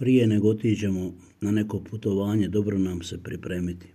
Prije nego otiđemo na neko putovanje, dobro nam se pripremiti.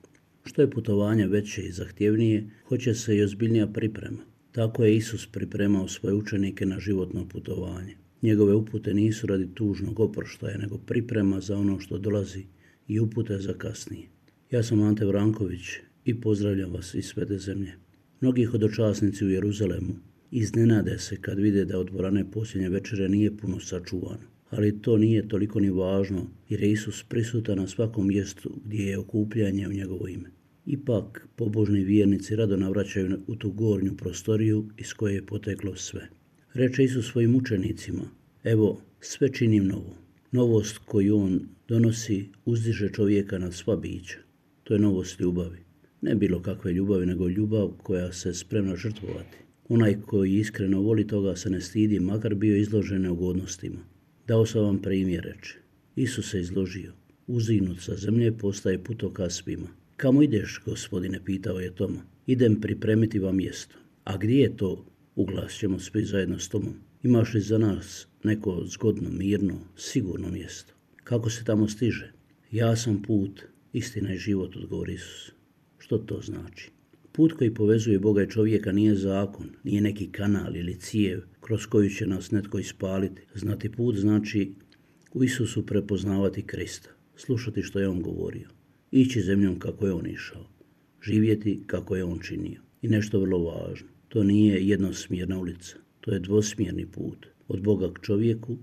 Što je putovanje veće i zahtjevnije, hoće se i ozbiljnija priprema. Tako je Isus pripremao svoje učenike na životno putovanje. Njegove upute nisu radi tužnog oproštaja, nego priprema za ono što dolazi i upute za kasnije. Ja sam Ante Vranković i pozdravljam vas iz svete zemlje. Mnogi hodočasnici u Jeruzalemu iznenade se kad vide da od dvorane posljednje večere nije puno sačuvano ali to nije toliko ni važno jer je Isus prisutan na svakom mjestu gdje je okupljanje u njegovo ime. Ipak pobožni vjernici rado navraćaju u tu gornju prostoriju iz koje je poteklo sve. Reče Isus svojim učenicima, evo sve činim novo. Novost koju on donosi uzdiže čovjeka nad sva bića. To je novost ljubavi. Ne bilo kakve ljubavi, nego ljubav koja se spremna žrtvovati. Onaj koji iskreno voli toga se ne stidi, makar bio izložen neugodnostima. Dao sam vam primjer, reče. Isus se izložio. Uzinut sa zemlje postaje putokaz svima. Kamo ideš, gospodine, pitao je Toma. Idem pripremiti vam mjesto. A gdje je to? Uglas ćemo svi zajedno s Tomom. Imaš li za nas neko zgodno, mirno, sigurno mjesto? Kako se tamo stiže? Ja sam put, istina i život, odgovori Isus. Što to znači? Put koji povezuje Boga i čovjeka nije zakon, nije neki kanal ili cijev kroz koju će nas netko ispaliti. Znati put znači u Isusu prepoznavati Krista, slušati što je On govorio, ići zemljom kako je On išao, živjeti kako je On činio. I nešto vrlo važno, to nije jednosmjerna ulica, to je dvosmjerni put, od Boga k čovjeku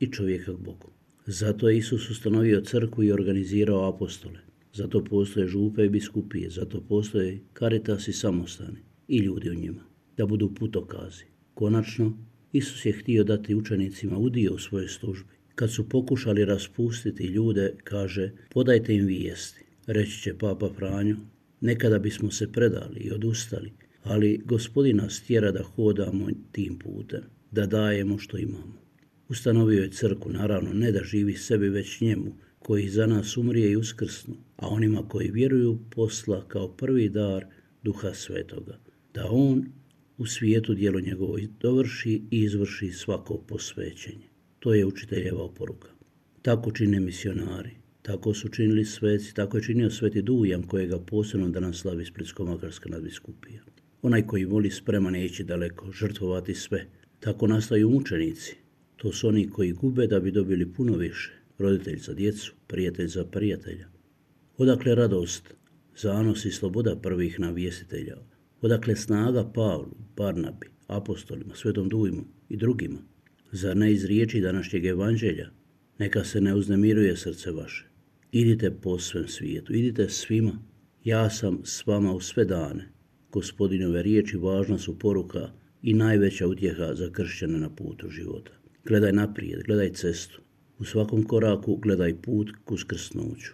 i čovjeka k Bogu. Zato je Isus ustanovio crkvu i organizirao apostole. Zato postoje župe i biskupije, zato postoje karitas i samostani i ljudi u njima, da budu putokazi. Konačno, Isus je htio dati učenicima udio u svojoj službi. Kad su pokušali raspustiti ljude, kaže, podajte im vijesti. Reći će Papa Franjo, nekada bismo se predali i odustali, ali gospodin nas tjera da hodamo tim putem, da dajemo što imamo. Ustanovio je crku, naravno, ne da živi sebi, već njemu, koji za nas umrije i uskrsnu, a onima koji vjeruju posla kao prvi dar Duha Svetoga, da On u svijetu dijelo njegovo dovrši i izvrši svako posvećenje. To je učiteljeva oporuka. Tako čine misionari, tako su činili sveci, tako je činio sveti Dujan kojega posebno danas slavi Splitsko-Makarska nadbiskupija. Onaj koji voli spreman neće daleko, žrtvovati sve. Tako nastaju mučenici. To su oni koji gube da bi dobili puno više. Roditelj za djecu, prijatelj za prijatelja. Odakle radost, zanos i sloboda prvih navjestitelja, Odakle snaga Pavlu, Barnabi, apostolima, Svetom Dujmu i drugima? Zar ne iz riječi današnjeg evanđelja? Neka se ne uznemiruje srce vaše. Idite po svem svijetu, idite svima. Ja sam s vama u sve dane. Gospodinove riječi važna su poruka i najveća utjeha za kršćane na putu života. Gledaj naprijed, gledaj cestu. U svakom koraku gledaj put k uskrsnuću.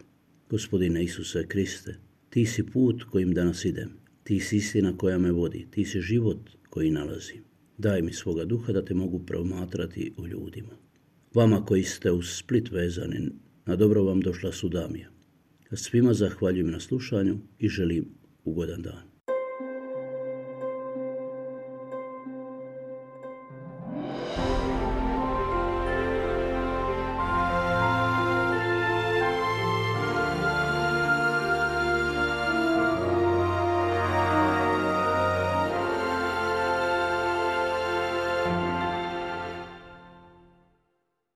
Gospodine Isuse Kriste, ti si put kojim danas idem. Ti si istina koja me vodi, ti si život koji nalazim. Daj mi svoga duha da te mogu promatrati u ljudima. Vama koji ste u split vezani, na dobro vam došla sudamija. Svima zahvaljujem na slušanju i želim ugodan dan.